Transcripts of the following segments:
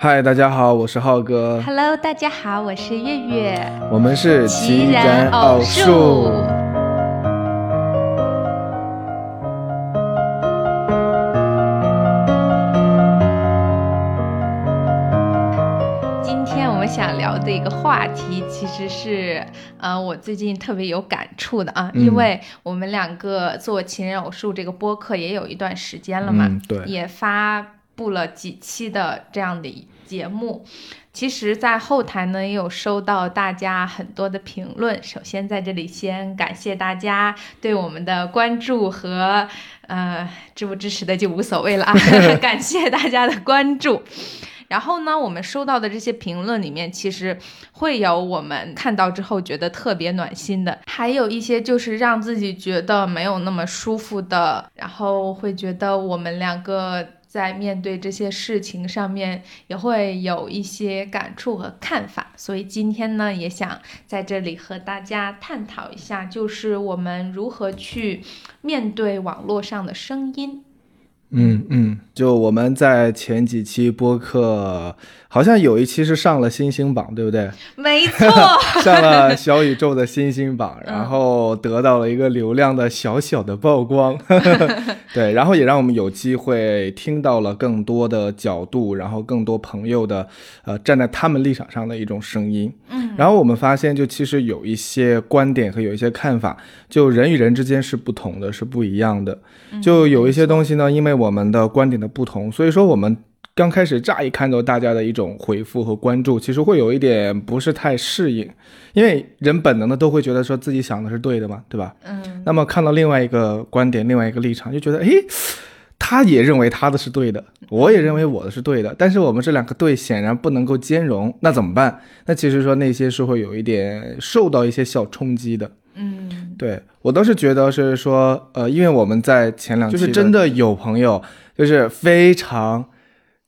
嗨，大家好，我是浩哥。Hello，大家好，我是月月。我们是奇人偶数。今天我们想聊的一个话题，其实是，呃，我最近特别有感触的啊，嗯因为我们两个做情人偶数这个播客也有一段时间了嘛，嗯对也发布了几期的这样的节目。其实，在后台呢，也有收到大家很多的评论。首先，在这里先感谢大家对我们的关注和呃支不支持的就无所谓了啊，感谢大家的关注。然后呢，我们收到的这些评论里面，其实会有我们看到之后觉得特别暖心的，还有一些就是让自己觉得没有那么舒服的，然后会觉得我们两个在面对这些事情上面也会有一些感触和看法。所以今天呢，也想在这里和大家探讨一下，就是我们如何去面对网络上的声音。嗯嗯，就我们在前几期播客，好像有一期是上了新星榜，对不对？没错。上了小宇宙的新星榜，嗯然后得到了一个流量的小小的曝光，对，然后也让我们有机会听到了更多的角度，然后更多朋友的呃站在他们立场上的一种声音。嗯，然后我们发现，就其实有一些观点和有一些看法，就人与人之间是不同的，是不一样的。就有一些东西呢，因为我们的观点的不同，所以说我们刚开始乍一看到大家的一种回复和关注，其实会有一点不是太适应，因为人本能的都会觉得说自己想的是对的嘛，对吧？嗯那么看到另外一个观点、另外一个立场，就觉得，诶，他也认为他的是对的，我也认为我的是对的，但是我们这两个对显然不能够兼容，那怎么办？那其实说那些是会有一点受到一些小冲击的。嗯对我倒是觉得是说，呃，因为我们在前两期就是真的有朋友，就是非常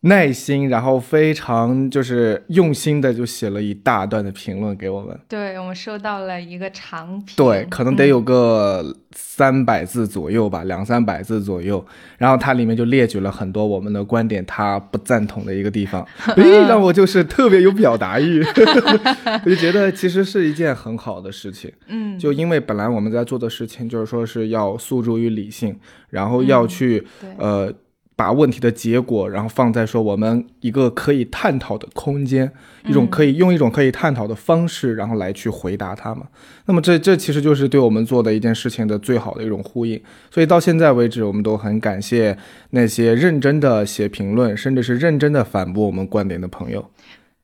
耐心，然后非常就是用心的就写了一大段的评论给我们。对，我们收到了一个长评，对，可能得有嗯个三百字左右吧，两三百字左右。然后它里面就列举了很多我们的观点，他不赞同的一个地方，诶，让我就是特别有表达欲，我 就觉得其实是一件很好的事情。嗯，就因为本来我们在做的事情就是说是要诉诸于理性，然后要去、对呃把问题的结果，然后放在说我们一个可以探讨的空间，一种可以用一种可以探讨的方式，然后来去回答他们。那么这这其实就是对我们做的一件事情的最好的一种呼应。所以到现在为止，我们都很感谢那些认真的写评论，甚至是认真的反驳我们观点的朋友。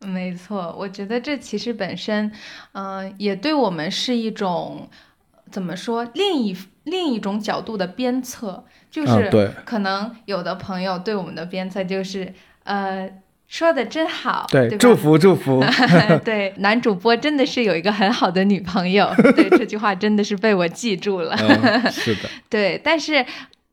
没错，我觉得这其实本身，嗯、也对我们是一种怎么说，另一另一种角度的鞭策，就是、可能有的朋友对我们的鞭策就是，呃，说的真好，对，祝福祝福。对，男主播真的是有一个很好的女朋友，对这句话真的是被我记住了。嗯，是的，对，但是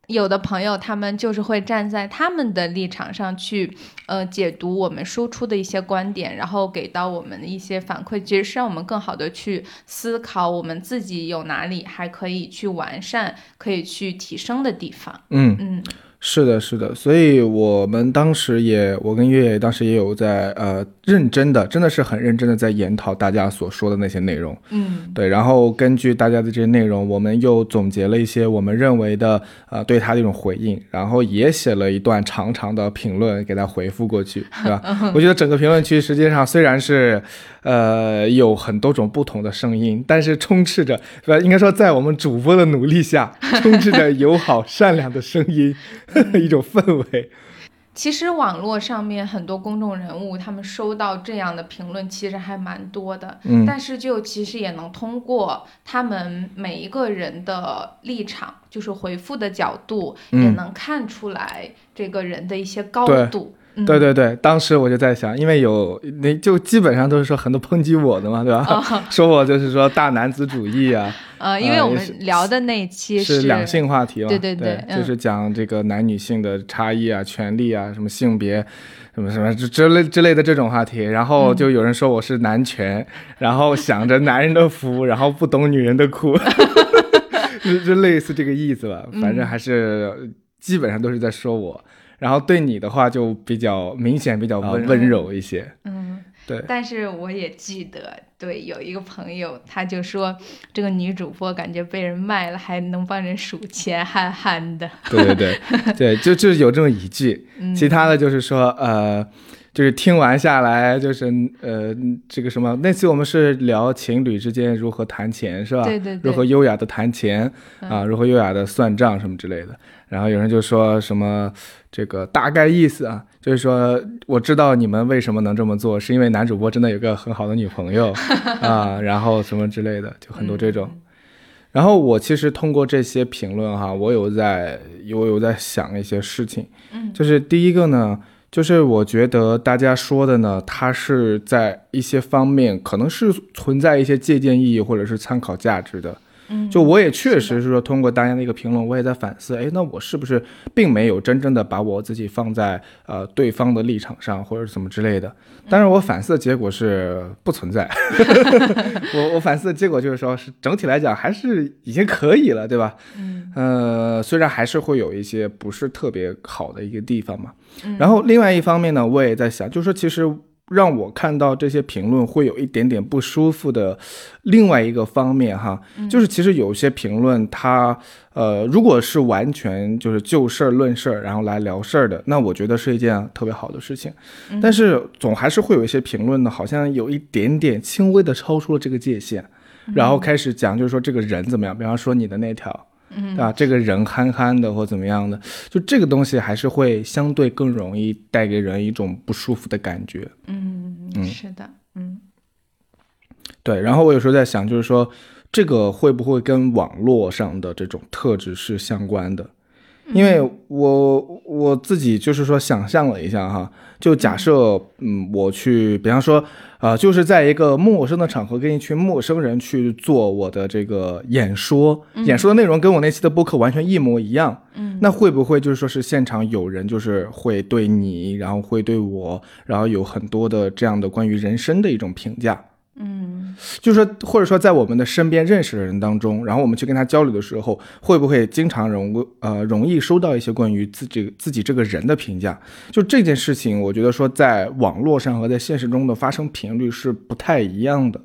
有的朋友他们就是会站在他们的立场上去，呃，解读我们输出的一些观点，然后给到我们的一些反馈，其实是让我们更好的去思考我们自己有哪里还可以去完善、可以去提升的地方。嗯。嗯是的，是的，所以我们当时也，我跟月月当时也有在呃认真的，真的是很认真的在研讨大家所说的那些内容，嗯。对，然后根据大家的这些内容，我们又总结了一些我们认为的呃对他的一种回应，然后也写了一段长长的评论给他回复过去，对吧？我觉得整个评论区实际上虽然是呃有很多种不同的声音，但是充斥着，呃，应该说在我们主播的努力下，充斥着友好善良的声音，一种氛围。其实网络上面很多公众人物，他们收到这样的评论其实还蛮多的，嗯但是就其实也能通过他们每一个人的立场，就是回复的角度，嗯也能看出来这个人的一些高对度。嗯对对对，当时我就在想，因为有那就基本上都是说很多抨击我的嘛，对吧？哦 说我就是说大男子主义啊，呃，因为我们聊的那一期是两性话题嘛，对对对就是讲这个男女性的差异啊、权利啊、什么性别。什么什么之之类之类的这种话题，然后就有人说我是男权，然后想着男人的福，然后不懂女人的苦，就就类似这个意思吧。反正还是基本上都是在说我。然后对你的话就比较明显，比较温温柔一些。嗯，对。但是我也记得，对，有一个朋友，他就说这个女主播感觉被人卖了，还能帮人数钱，憨憨的。对对对对，就就是有这么一句。其他的就是说，呃。就是听完下来，就是呃，这个什么，那次我们是聊情侣之间如何谈钱，是吧？对对对。如何优雅的谈钱啊？如何优雅的算账什么之类的。然后有人就说什么，这个大概意思啊，就是说我知道你们为什么能这么做，是因为男主播真的有个很好的女朋友 啊，然后什么之类的，就很多这种。然后我其实通过这些评论哈，我有在我有在想一些事情，嗯，就是第一个呢。就是我觉得大家说的呢，它是在一些方面可能是存在一些借鉴意义或者是参考价值的。嗯，就我也确实是说通过大家的一个评论，我也在反思，哎，那我是不是并没有真正的把我自己放在呃对方的立场上，或者怎么之类的？但是我反思的结果是不存在。我我反思的结果就是说，是整体来讲还是已经可以了，对吧？嗯，呃，虽然还是会有一些不是特别好的一个地方嘛。然后另外一方面呢，我也在想，就是说，其实让我看到这些评论会有一点点不舒服的另外一个方面哈，就是其实有些评论它呃，如果是完全就是就事儿论事儿，然后来聊事儿的，那我觉得是一件特别好的事情。但是总还是会有一些评论呢，好像有一点点轻微的超出了这个界限，然后开始讲就是说这个人怎么样，比方说你的那条。嗯啊，这个人憨憨的或怎么样的，就这个东西还是会相对更容易带给人一种不舒服的感觉。嗯嗯，是的，嗯，对。然后我有时候在想，就是说这个会不会跟网络上的这种特质是相关的？因为我我自己就是说想象了一下哈，就假设嗯，我去，比方说。啊，就是在一个陌生的场合跟一群陌生人去做我的这个演说，演说的内容跟我那期的播客完全一模一样。嗯，那会不会就是说是现场有人就是会对你，然后会对我，然后有很多的这样的关于人生的一种评价？嗯，就是说，或者说在我们的身边认识的人当中，然后我们去跟他交流的时候，会不会经常容呃容易收到一些关于自己自己这个人的评价？就这件事情，我觉得说在网络上和在现实中的发生频率是不太一样的。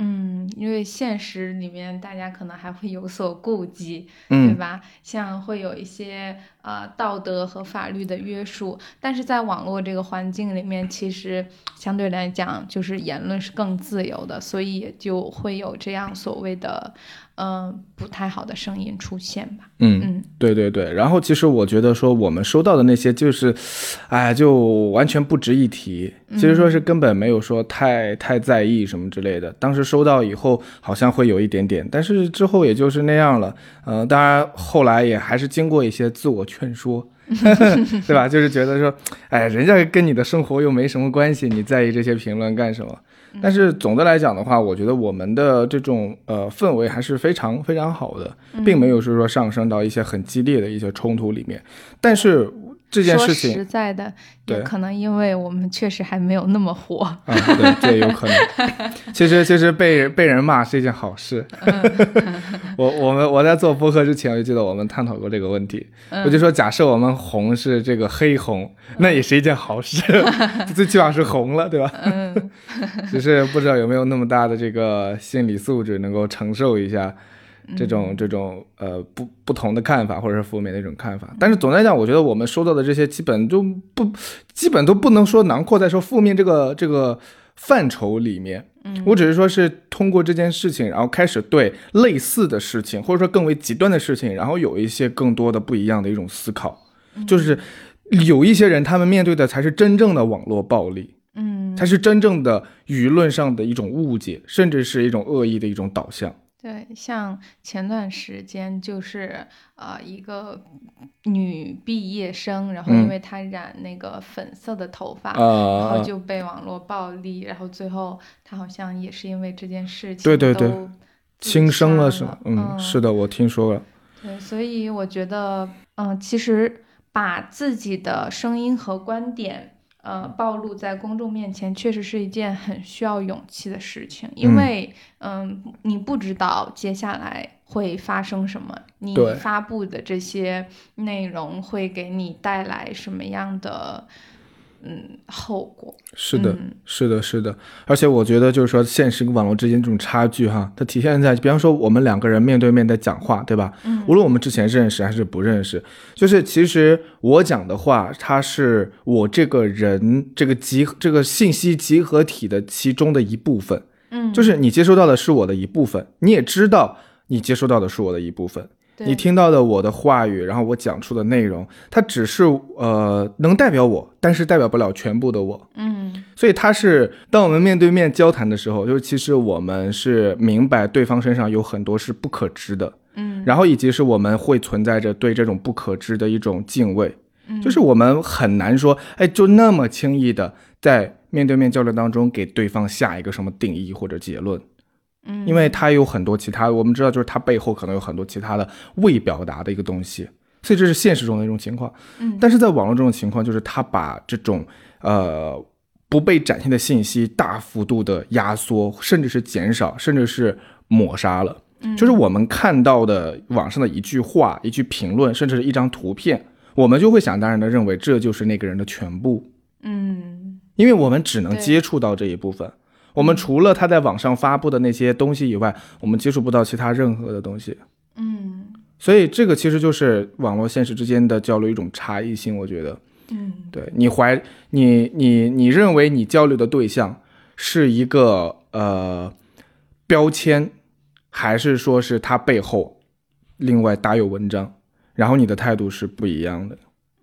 嗯，因为现实里面大家可能还会有所顾忌，对吧？像会有一些呃道德和法律的约束，但是在网络这个环境里面，其实相对来讲就是言论是更自由的，所以也就会有这样所谓的。嗯，不太好的声音出现吧？嗯嗯，对对对。然后其实我觉得说我们收到的那些就是，哎，就完全不值一提。其实说是根本没有说太太在意什么之类的。当时收到以后好像会有一点点，但是之后也就是那样了。嗯，当然后来也还是经过一些自我劝说，对吧？就是觉得说，哎，人家跟你的生活又没什么关系，你在意这些评论干什么？但是总的来讲的话，我觉得我们的这种呃氛围还是非常非常好的，并没有是说上升到一些很激烈的一些冲突里面。但是。这件事情实在的，也可能因为我们确实还没有那么火啊，对，这也有可能。其实，其实被被人骂是一件好事。我我们我在做播客之前，我就记得我们探讨过这个问题。我就说，假设我们红是这个黑红，那也是一件好事，最起码是红了，对吧？嗯。只是不知道有没有那么大的这个心理素质，能够承受一下。这种这种呃不不同的看法，或者是负面的一种看法，但是总的来讲，我觉得我们说到的这些基本就不基本都不能说囊括在说负面这个这个范畴里面。嗯，我只是说是通过这件事情，然后开始对类似的事情，或者说更为极端的事情，然后有一些更多的不一样的一种思考。就是有一些人，他们面对的才是真正的网络暴力，嗯，才是真正的舆论上的一种误解，甚至是一种恶意的一种导向。对，像前段时间就是呃一个女毕业生，然后因为她染那个粉色的头发，然后就被网络暴力，然后最后她好像也是因为这件事情，对对对，轻生了是吗？嗯，是的，我听说了。对，所以我觉得，嗯，其实把自己的声音和观点。呃，暴露在公众面前确实是一件很需要勇气的事情，因为，嗯，你不知道接下来会发生什么，你发布的这些内容会给你带来什么样的嗯后果？是的，嗯是的，是的，而且我觉得就是说，现实跟网络之间这种差距哈，它体现在，比方说我们两个人面对面在讲话，对吧？嗯无论我们之前认识还是不认识，就是其实我讲的话，它是我这个人这个集这个信息集合体的其中的一部分，嗯，就是你接收到的是我的一部分，你也知道你接收到的是我的一部分。对。你听到的我的话语，然后我讲出的内容，它只是呃能代表我，但是代表不了全部的我。嗯。所以它是当我们面对面交谈的时候，就是其实我们是明白对方身上有很多是不可知的，嗯。然后以及是我们会存在着对这种不可知的一种敬畏，嗯。就是我们很难说，哎，就那么轻易的在面对面交流当中给对方下一个什么定义或者结论。嗯，因为它有很多其他，我们知道，就是它背后可能有很多其他的未表达的一个东西，所以这是现实中的一种情况。嗯但是在网络这种情况，就是它把这种呃不被展现的信息大幅度的压缩，甚至是减少，甚至是抹杀了。嗯就是我们看到的网上的一句话、一句评论，甚至是一张图片，我们就会想当然的认为这就是那个人的全部。嗯因为我们只能接触到这一部分，我们除了他在网上发布的那些东西以外，我们接触不到其他任何的东西。嗯。所以这个其实就是网络现实之间的交流一种差异性，我觉得，嗯。对你怀你你你认为你交流的对象是一个呃标签，还是说是他背后另外大有文章，然后你的态度是不一样的。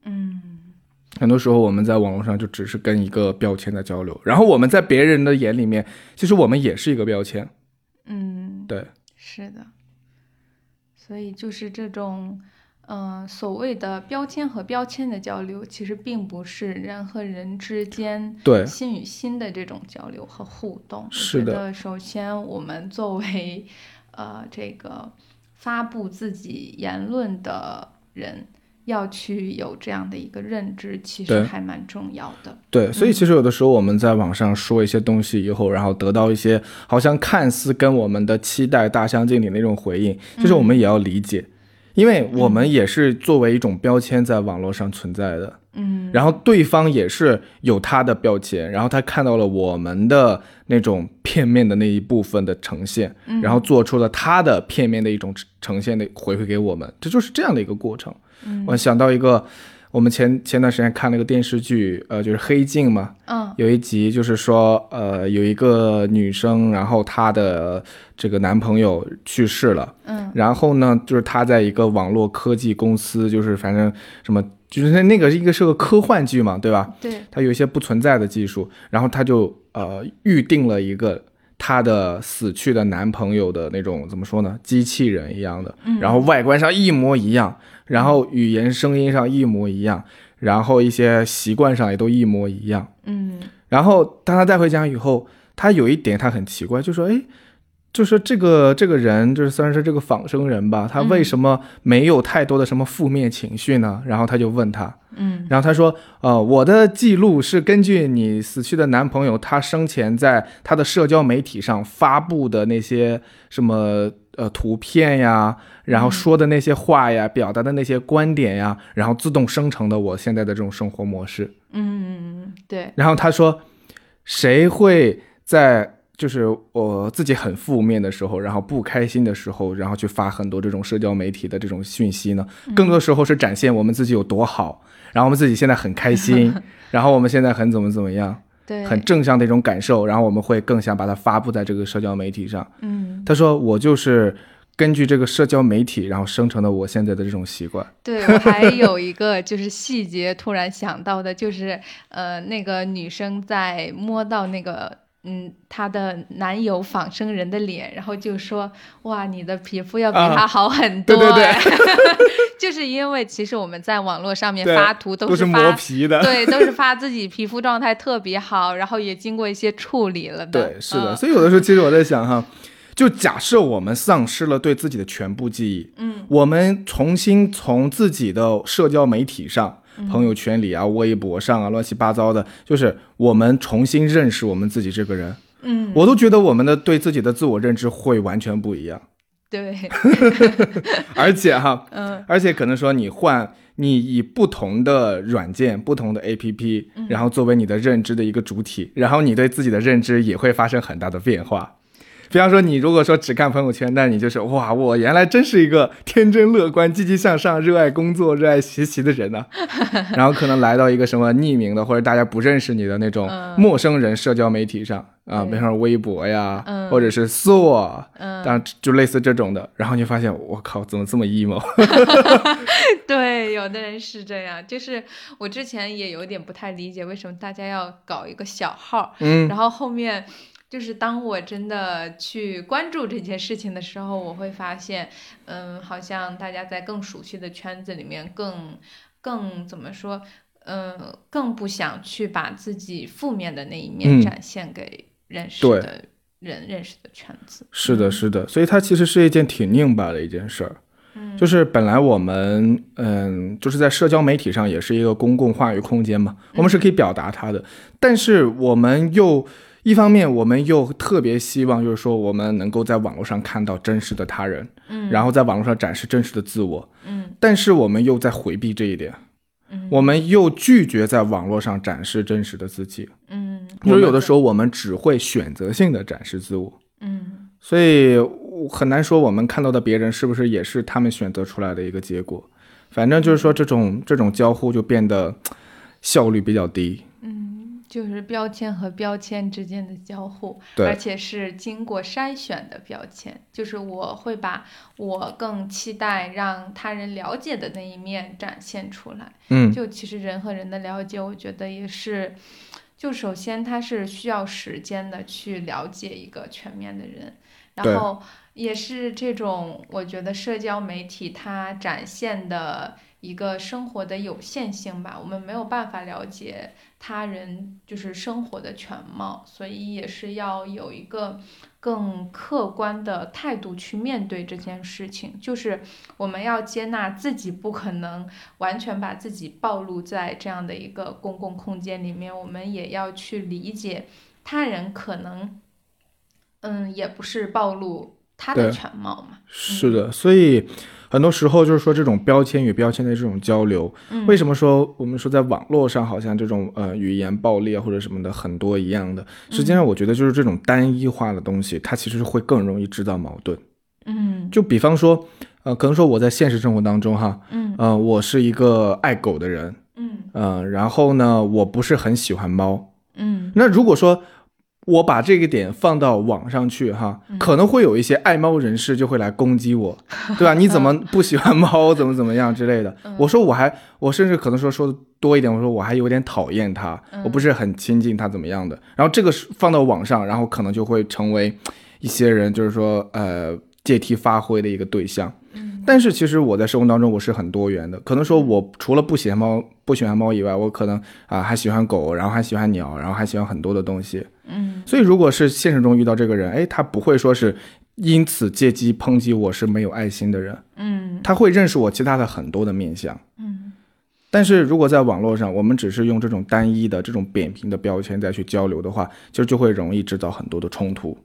嗯很多时候我们在网络上就只是跟一个标签在交流，然后我们在别人的眼里面，其实我们也是一个标签。嗯，对，是的，所以就是这种，嗯、所谓的标签和标签的交流，其实并不是人和人之间对心与心的这种交流和互动。是的首先我们作为呃这个发布自己言论的人，要去有这样的一个认知，其实还蛮重要的。对，所以其实有的时候我们在网上说一些东西以后，然后得到一些好像看似跟我们的期待大相径庭的那种回应，其实我们也要理解，因为我们也是作为一种标签在网络上存在的。嗯然后对方也是有他的标签，然后他看到了我们的那种片面的那一部分的呈现，嗯然后做出了他的片面的一种呈现的回馈给我们，这就是这样的一个过程。嗯我想到一个，我们前前段时间看那个电视剧，呃，就是《黑镜》嘛，嗯。有一集就是说，呃，有一个女生，然后她的这个男朋友去世了，嗯。然后呢，就是她在一个网络科技公司，就是反正什么，就是那那个一个是个科幻剧嘛，对吧？对。它有一些不存在的技术，然后她就呃预定了一个她的死去的男朋友的那种怎么说呢，机器人一样的，然后外观上一模一样，然后语言声音上一模一样，然后一些习惯上也都一模一样。嗯然后当他带回家以后，他有一点他很奇怪，就说：“哎，就是这个这个人，就是虽然是这个仿生人吧，他为什么没有太多的什么负面情绪呢？”然后他就问他，嗯然后他说：“呃，我的记录是根据你死去的男朋友他生前在他的社交媒体上发布的那些什么呃图片呀，然后说的那些话呀，表达的那些观点呀，然后自动生成的我现在的这种生活模式。”嗯，对，然后他说，谁会在就是我自己很负面的时候，然后不开心的时候，然后去发很多这种社交媒体的这种讯息呢？更多时候是展现我们自己有多好，然后我们自己现在很开心，然后我们现在很怎么怎么样，对，很正向的一种感受，然后我们会更想把它发布在这个社交媒体上。嗯，他说，我就是。根据这个社交媒体，然后生成的我现在的这种习惯，对我还有一个就是细节，突然想到的，就是呃，那个女生在摸到那个嗯她的男友仿生人的脸，然后就说：“哇，你的皮肤要比啊他好很多。对对对哎 就是因为其实我们在网络上面发图都是发磨皮的。对，都是发自己皮肤状态特别好，然后也经过一些处理了的。对，是的，嗯所以有的时候其实我在想哈，就假设我们丧失了对自己的全部记忆，嗯，我们重新从自己的社交媒体上、嗯。朋友圈里啊、微博上啊，乱七八糟的，就是我们重新认识我们自己这个人，嗯，我都觉得我们的对自己的自我认知会完全不一样。对，而且哈，嗯。而且可能说你换你以不同的软件、不同的 APP，然后作为你的认知的一个主体，然后你对自己的认知也会发生很大的变化。比方说，你如果说只看朋友圈，那你就是哇，我原来真是一个天真乐观、积极向上、热爱工作、热爱学习的人呢、然后可能来到一个什么匿名的或者大家不认识你的那种嗯。陌生人社交媒体上啊，对。比方说微博呀，嗯。或者是 So，嗯，当然就类似这种的，然后你发现我靠，怎么这么 emo？对，有的人是这样，就是我之前也有点不太理解，为什么大家要搞一个小号，嗯。然后后面就是当我真的去关注这件事情的时候，我会发现，嗯，好像大家在更熟悉的圈子里面更更怎么说，嗯，更不想去把自己负面的那一面嗯。展现给认识的人、认识的圈子。是的，是的，所以它其实是一件挺拧巴的一件事儿。嗯。就是本来我们嗯，就是在社交媒体上也是一个公共话语空间嘛，我们是可以表达它的，但是我们又一方面我们又特别希望就是说我们能够在网络上看到真实的他人，嗯，然后在网络上展示真实的自我，嗯但是我们又在回避这一点，嗯我们又拒绝在网络上展示真实的自己，嗯就是有的时候我们只会选择性的展示自我。嗯所以很难说我们看到的别人是不是也是他们选择出来的一个结果。反正就是说，这种这种交互就变得效率比较低。嗯，就是标签和标签之间的交互，对而且是经过筛选的标签。就是我会把我更期待让他人了解的那一面展现出来。嗯，就其实人和人的了解，我觉得也是，就首先它是需要时间的去了解一个全面的人，然后也是这种我觉得社交媒体它展现的一个生活的有限性吧，我们没有办法了解他人就是生活的全貌，所以也是要有一个更客观的态度去面对这件事情，就是我们要接纳自己不可能完全把自己暴露在这样的一个公共空间里面，我们也要去理解他人可能，嗯，也不是暴露他的全貌嘛。是的。所以很多时候就是说，这种标签与标签的这种交流，嗯，为什么说我们说在网络上好像这种呃语言暴力啊或者什么的很多一样的？实际上，我觉得就是这种单一化的东西，它其实会更容易制造矛盾。嗯就比方说，呃，可能说我在现实生活当中哈，嗯呃，我是一个爱狗的人，嗯嗯、然后呢，我不是很喜欢猫。嗯那如果说我把这个点放到网上去哈，可能会有一些爱猫人士就会来攻击我，对吧？你怎么不喜欢猫？怎么怎么样之类的？我说我还，我甚至可能说说的多一点，我说我还有点讨厌它，我不是很亲近它，怎么样的？然后这个是放到网上，然后可能就会成为一些人就是说呃借题发挥的一个对象。但是其实我在生活当中我是很多元的，可能说我除了不喜欢猫不喜欢猫以外，我可能啊、还喜欢狗，然后还喜欢鸟，然后还喜欢很多的东西。嗯所以如果是现实中遇到这个人，哎，他不会说是因此借机抨击我是没有爱心的人，嗯他会认识我其他的很多的面相。嗯但是如果在网络上，我们只是用这种单一的、这种扁平的标签再去交流的话，其实就会容易制造很多的冲突。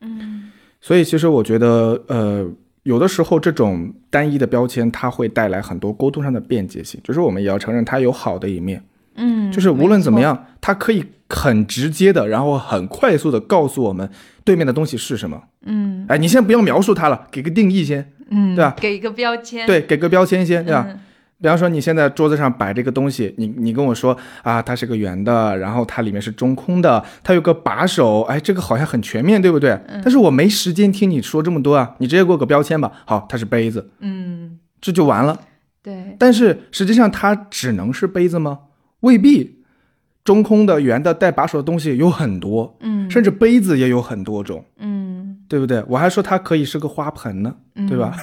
嗯所以其实我觉得，呃，有的时候这种单一的标签，它会带来很多沟通上的便捷性，就是我们也要承认它有好的一面，嗯，就是无论怎么，样，它可以很直接的，然后很快速的告诉我们对面的东西是什么。嗯。哎，你先不要描述它了，给个定义先，嗯，对吧？给一个标签，对，给个标签先，对吧？嗯比方说你现在桌子上摆这个东西，你你跟我说啊，它是个圆的，然后它里面是中空的，它有个把手，哎，这个好像很全面，对不对？但是我没时间听你说这么多啊，你直接给我个标签吧。好，它是杯子，嗯，这就完了。对，但是实际上它只能是杯子吗？未必，中空的、圆的、带把手的东西有很多，嗯甚至杯子也有很多种，嗯对不对？我还说它可以是个花盆呢，嗯对吧？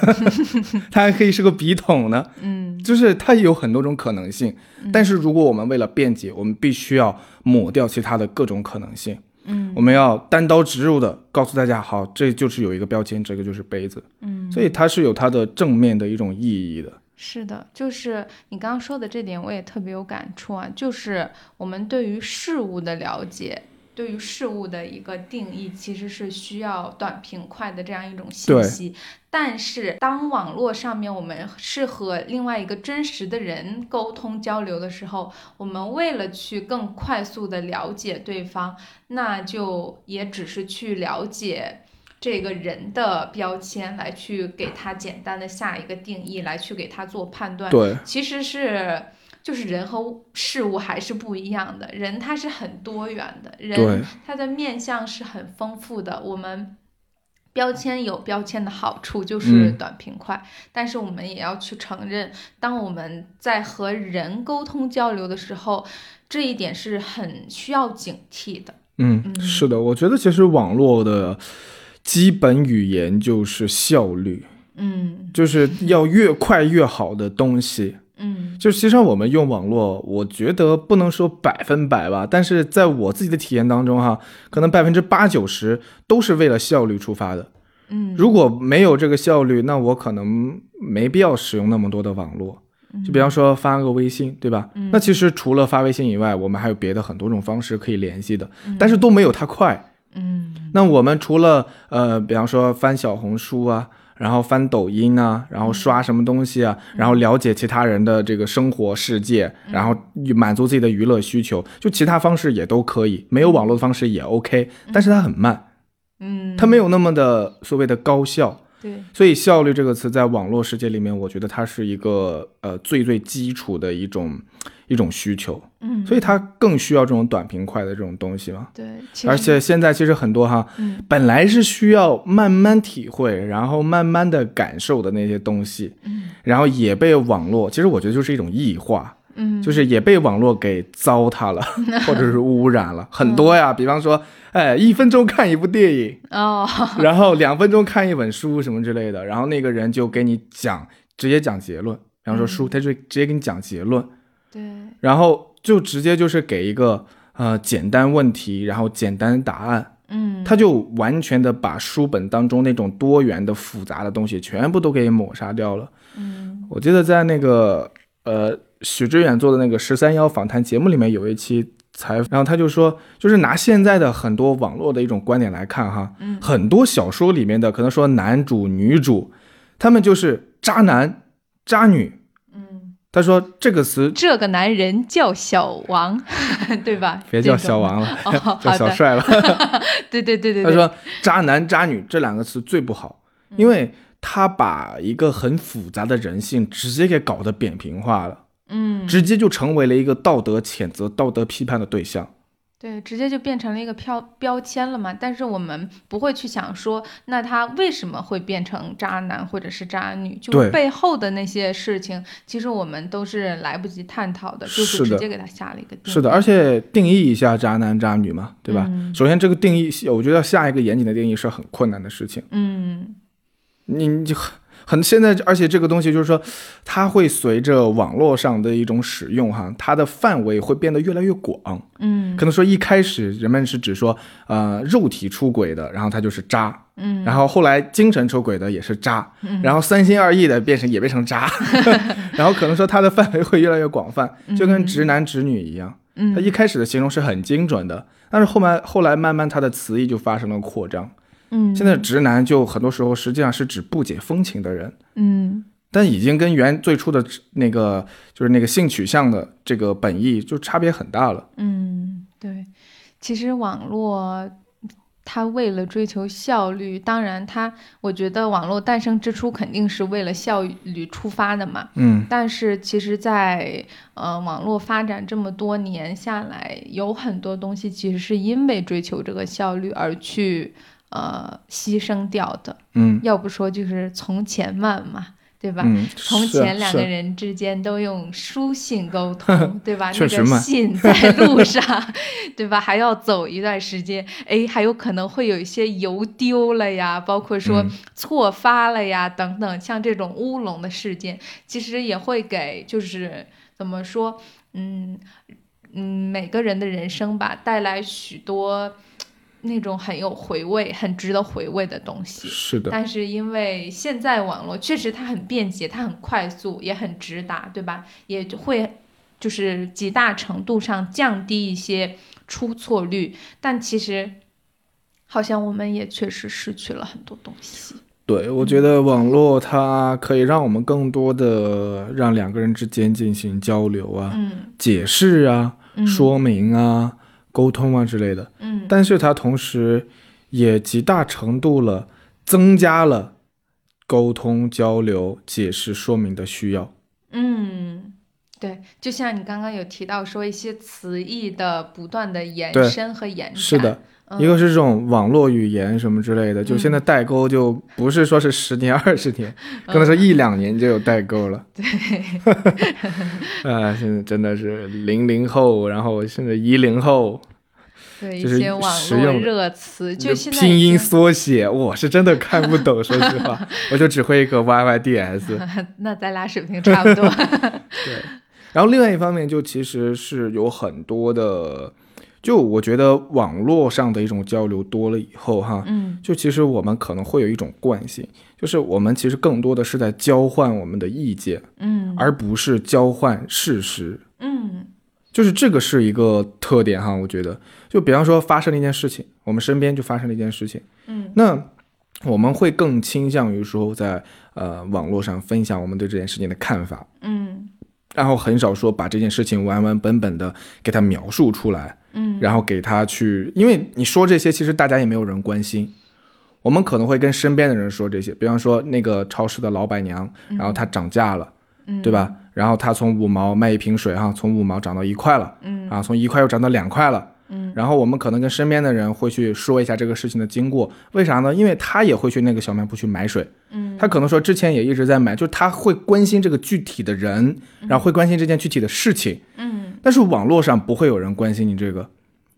它还可以是个笔筒呢。嗯就是它有很多种可能性，但是如果我们为了便捷，我们必须要抹掉其他的各种可能性，嗯我们要单刀直入的告诉大家，好，这就是有一个标签，这个就是杯子，嗯，所以它是有它的正面的一种意义的。是的，就是你刚刚说的这点，我也特别有感触啊。就是我们对于事物的了解，对于事物的一个定义，其实是需要短平快的这样一种信息。但是，当网络上面我们是和另外一个真实的人沟通交流的时候，我们为了去更快速的了解对方，那就也只是去了解这个人的标签，来去给他简单的下一个定义，来去给他做判断。对，其实是就是人和事物还是不一样的，人他是很多元的，人他的面相是很丰富的，我们。标签有标签的好处，就是短平快。但是我们也要去承认，当我们在和人沟通交流的时候，这一点是很需要警惕的。嗯，是的，我觉得其实网络的基本语言就是效率。嗯，就是要越快越好的东西。嗯，就其实我们用网络，我觉得不能说百分百吧，但是在我自己的体验当中，哈，可能百分之八九十都是为了效率出发的。嗯，如果没有这个效率，那我可能没必要使用那么多的网络。就比方说发个微信，对吧？那其实除了发微信以外，我们还有别的很多种方式可以联系的，但是都没有它快。嗯，那我们除了呃，比方说翻小红书啊。然后翻抖音啊，然后刷什么东西啊，然后了解其他人的这个生活世界，然后满足自己的娱乐需求，就其他方式也都可以，没有网络的方式也 OK，但是它很慢，嗯，它没有那么的所谓的高效。对，所以效率这个词在网络世界里面，我觉得它是一个呃最最基础的一种一种需求，嗯，所以它更需要这种短平快的这种东西嘛。对，而且现在其实很多哈，嗯本来是需要慢慢体会，然后慢慢的感受的那些东西，嗯，然后也被网络，其实我觉得就是一种异化。嗯，就是也被网络给糟蹋了，或者是污染了很多呀。比方说，哎，一分钟看一部电影哦，然后两分钟看一本书什么之类的，然后那个人就给你讲，直接讲结论。比方说书，他就直接给你讲结论。对，然后就直接就是给一个呃简单问题，然后简单答案。嗯，他就完全的把书本当中那种多元的复杂的东西全部都给抹杀掉了。嗯，我记得在那个呃。许知远做的那个十三幺访谈节目里面有一期采访，然后他就说，就是拿现在的很多网络的一种观点来看，哈，嗯，很多小说里面的可能说男主女主，他们就是渣男渣女，嗯，他说这个词，这个男人叫小王，对吧？别叫小王了，叫小帅了。对对对对，他说渣男渣女这两个词最不好，因为他把一个很复杂的人性直接给搞得扁平化了。嗯，直接就成为了一个道德谴责、道德批判的对象。对，直接就变成了一个标标签了嘛。但是我们不会去想说，那他为什么会变成渣男或者是渣女？就背后的那些事情，其实我们都是来不及探讨的，就是直接给他下了一个定义。是的，而且定义一下渣男渣女嘛，对吧？首先这个定义，我觉得下一个严谨的定义是很困难的事情。嗯，你你就。很现在，而且这个东西就是说，它会随着网络上的一种使用，哈，它的范围会变得越来越广。嗯，可能说一开始人们是指说，呃，肉体出轨的，然后他就是渣。嗯，然后后来精神出轨的也是渣。嗯，然后三心二意的变成也变成渣。然后可能说它的范围会越来越广泛，就跟直男直女一样。嗯，它一开始的形容是很精准的，但是后面后来慢慢它的词义就发生了扩张。嗯，现在直男就很多时候实际上是指不解风情的人，嗯，但已经跟原最初的那个就是那个性取向的这个本意就差别很大了。嗯，对，其实网络它为了追求效率，当然它我觉得网络诞生之初肯定是为了效率出发的嘛，嗯，但是其实，在呃网络发展这么多年下来，有很多东西其实是因为追求这个效率而去。呃，牺牲掉的，嗯，要不说就是从前慢嘛，对吧？嗯，从前两个人之间都用书信沟通，对吧？那个信在路上，对吧？还要走一段时间，哎，还有可能会有一些邮丢了呀，包括说错发了呀，等等，像这种乌龙的事件，其实也会给，就是怎么说，嗯嗯，每个人的人生吧，带来许多。那种很有回味、很值得回味的东西，是的。但是因为现在网络确实它很便捷，它很快速，也很直达，对吧？也会就是极大程度上降低一些出错率，但其实好像我们也确实失去了很多东西。对，我觉得网络它可以让我们更多的让两个人之间进行交流啊、嗯解释啊、嗯说明啊、沟通啊之类的。嗯但是它同时也极大程度了增加了沟通、交流、解释、说明的需要。嗯，对，就像你刚刚有提到说一些词义的不断的延伸和延展，是的，嗯一个是这种网络语言什么之类的，就现在代沟就不是说是十年、二十年，可能是一两年就有代沟了。对，啊，现在真的是零零后，然后甚至一零后，对一些网络热词，就就现在拼音缩写，我是真的看不懂。说实话，我就只会一个 YYDS。那咱俩水平差不多。对，然后另外一方面，就其实是有很多的，就我觉得网络上的一种交流多了以后，哈，嗯。就其实我们可能会有一种惯性，就是我们其实更多的是在交换我们的意见，嗯。而不是交换事实。嗯。就是这个是一个特点哈，我觉得，就比方说发生了一件事情，我们身边就发生了一件事情，嗯。那我们会更倾向于说在呃网络上分享我们对这件事情的看法，嗯然后很少说把这件事情完完本本的给他描述出来，嗯然后给他去，因为你说这些其实大家也没有人关心。我们可能会跟身边的人说这些，比方说那个超市的老板娘，然后她涨价了，嗯对吧？然后她从五毛卖一瓶水哈，从五毛涨到一块了，嗯啊，从一块又涨到两块了。嗯。然后我们可能跟身边的人会去说一下这个事情的经过，为啥呢？因为他也会去那个小卖部去买水，嗯。他可能说之前也一直在买，就是他会关心这个具体的人，然后会关心这件具体的事情。嗯。但是网络上不会有人关心你这个，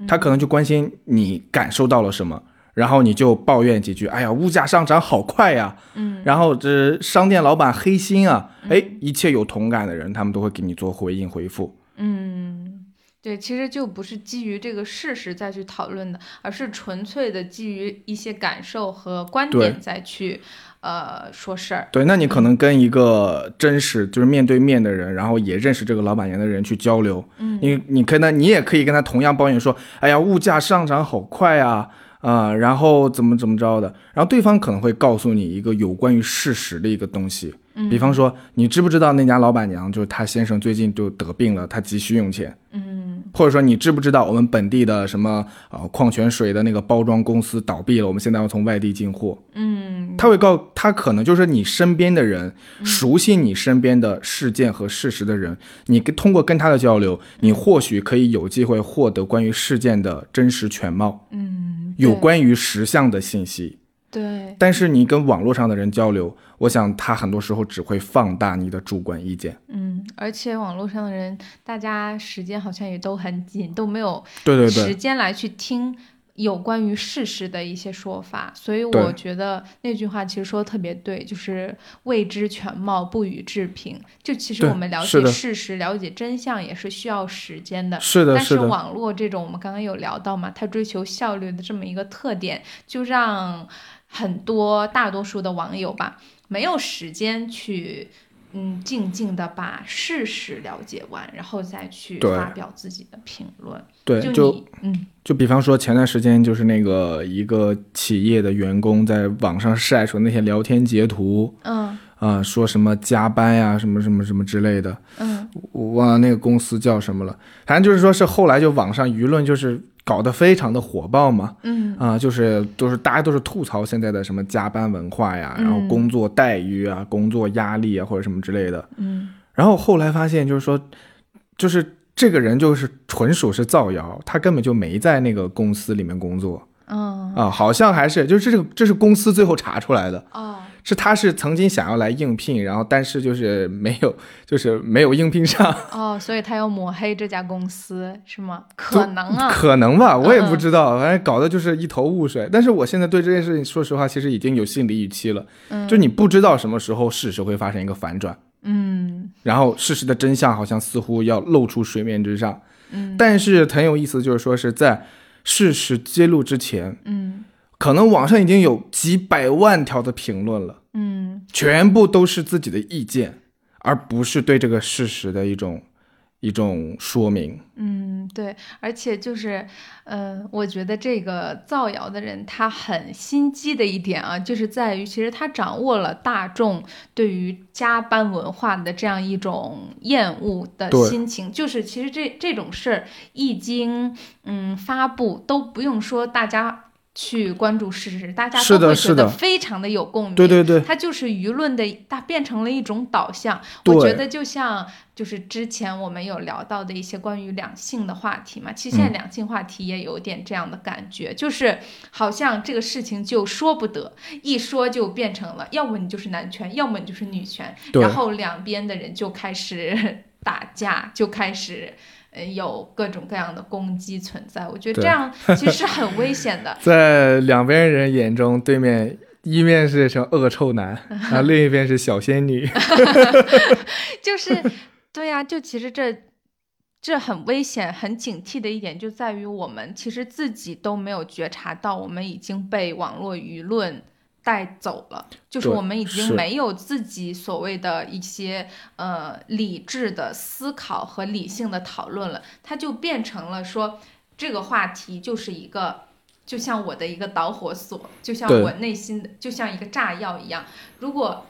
他可能就关心你感受到了什么，然后你就抱怨几句，哎呀，物价上涨好快呀，嗯。然后这商店老板黑心啊，哎，一切有同感的人，他们都会给你做回应回复。嗯，对，其实就不是基于这个事实再去讨论的，而是纯粹的基于一些感受和观点再去呃说事儿。对，那你可能跟一个真实就是面对面的人，然后也认识这个老板娘的人去交流，嗯。你你跟他，你也可以跟他同样抱怨说，哎呀，物价上涨好快啊，啊、然后怎么怎么着的，然后对方可能会告诉你一个有关于事实的一个东西，比方说，你知不知道那家老板娘就是她先生最近就得病了，他急需用钱，嗯或者说你知不知道我们本地的什么呃矿泉水的那个包装公司倒闭了，我们现在要从外地进货，嗯。他会告他可能就是你身边的人，熟悉你身边的事件和事实的人，你通过跟他的交流，你或许可以有机会获得关于事件的真实全貌，嗯，有关于实相的信息。对，但是你跟网络上的人交流，我想他很多时候只会放大你的主观意见。嗯，而且网络上的人，大家时间好像也都很紧，都没有对对时，间来去听有关于事实的一些说法，所以我觉得那句话其实说的特别对，就是未知全貌，不予置评。就其实我们了解事实、了解真相也是需要时间的。是的，但是，网络这种，我们刚刚有聊到嘛，它追求效率的这么一个特点，就让很多大多数的网友吧，没有时间去，嗯，静静的把事实了解完，然后再去发表自己的评论。对，就就，嗯。就比方说前段时间就是那个一个企业的员工在网上晒出那些聊天截图嗯。啊、说什么加班呀、什么什么什么之类的，嗯。我忘了那个公司叫什么了，反正就是说是后来就网上舆论就是搞得非常的火爆嘛，嗯。啊、就是都是大家都是吐槽现在的什么加班文化呀，然后嗯。工作待遇啊、工作压力啊或者什么之类的，嗯。然后后来发现就是说，就是这个人就是纯属是造谣，他根本就没在那个公司里面工作嗯啊，好像还是就是这个这是公司最后查出来的，哦是他是曾经想要来应聘，然后但是就是没有就是没有应聘上。哦，所以他要抹黑这家公司是吗？可能啊，可能吧，我也不嗯知道，反正搞得就是一头雾水。但是我现在对这件事情，说实话，其实已经有心理预期了，嗯就你不知道什么时候事实会发生一个反转，嗯然后事实的真相好像似乎要露出水面之上。嗯但是很有意思，就是说是在事实揭露之前，嗯可能网上已经有几百万条的评论了，嗯全部都是自己的意见，而不是对这个事实的一种。一种说明。嗯，对，而且就是，呃、我觉得这个造谣的人他很心机的一点啊，就是在于其实他掌握了大众对于加班文化的这样一种厌恶的心情，就是其实这这种事儿一经嗯发布，都不用说大家去关注事实，大家都会觉得非常的有共鸣。对对对，它就是舆论的，它变成了一种导向。我觉得就像就是之前我们有聊到的一些关于两性的话题嘛，其实现在嗯两性话题也有点这样的感觉，就是好像这个事情就说不得，一说就变成了，要么你就是男权，要么你就是女权，然后两边的人就开始 打架，就开始。呃，有各种各样的攻击存在，我觉得这样其实是很危险的。在两边人眼中，对面一面是成恶臭男，然 后另一边是小仙女。就是，对呀、就其实这这很危险、很警惕的一点就在于我们其实自己都没有觉察到，我们已经被网络舆论带走了，就是我们已经没有自己所谓的一些呃理智的思考和理性的讨论了，它就变成了说这个话题就是一个。就像我的一个导火索，就像我内心的，就像一个炸药一样。如果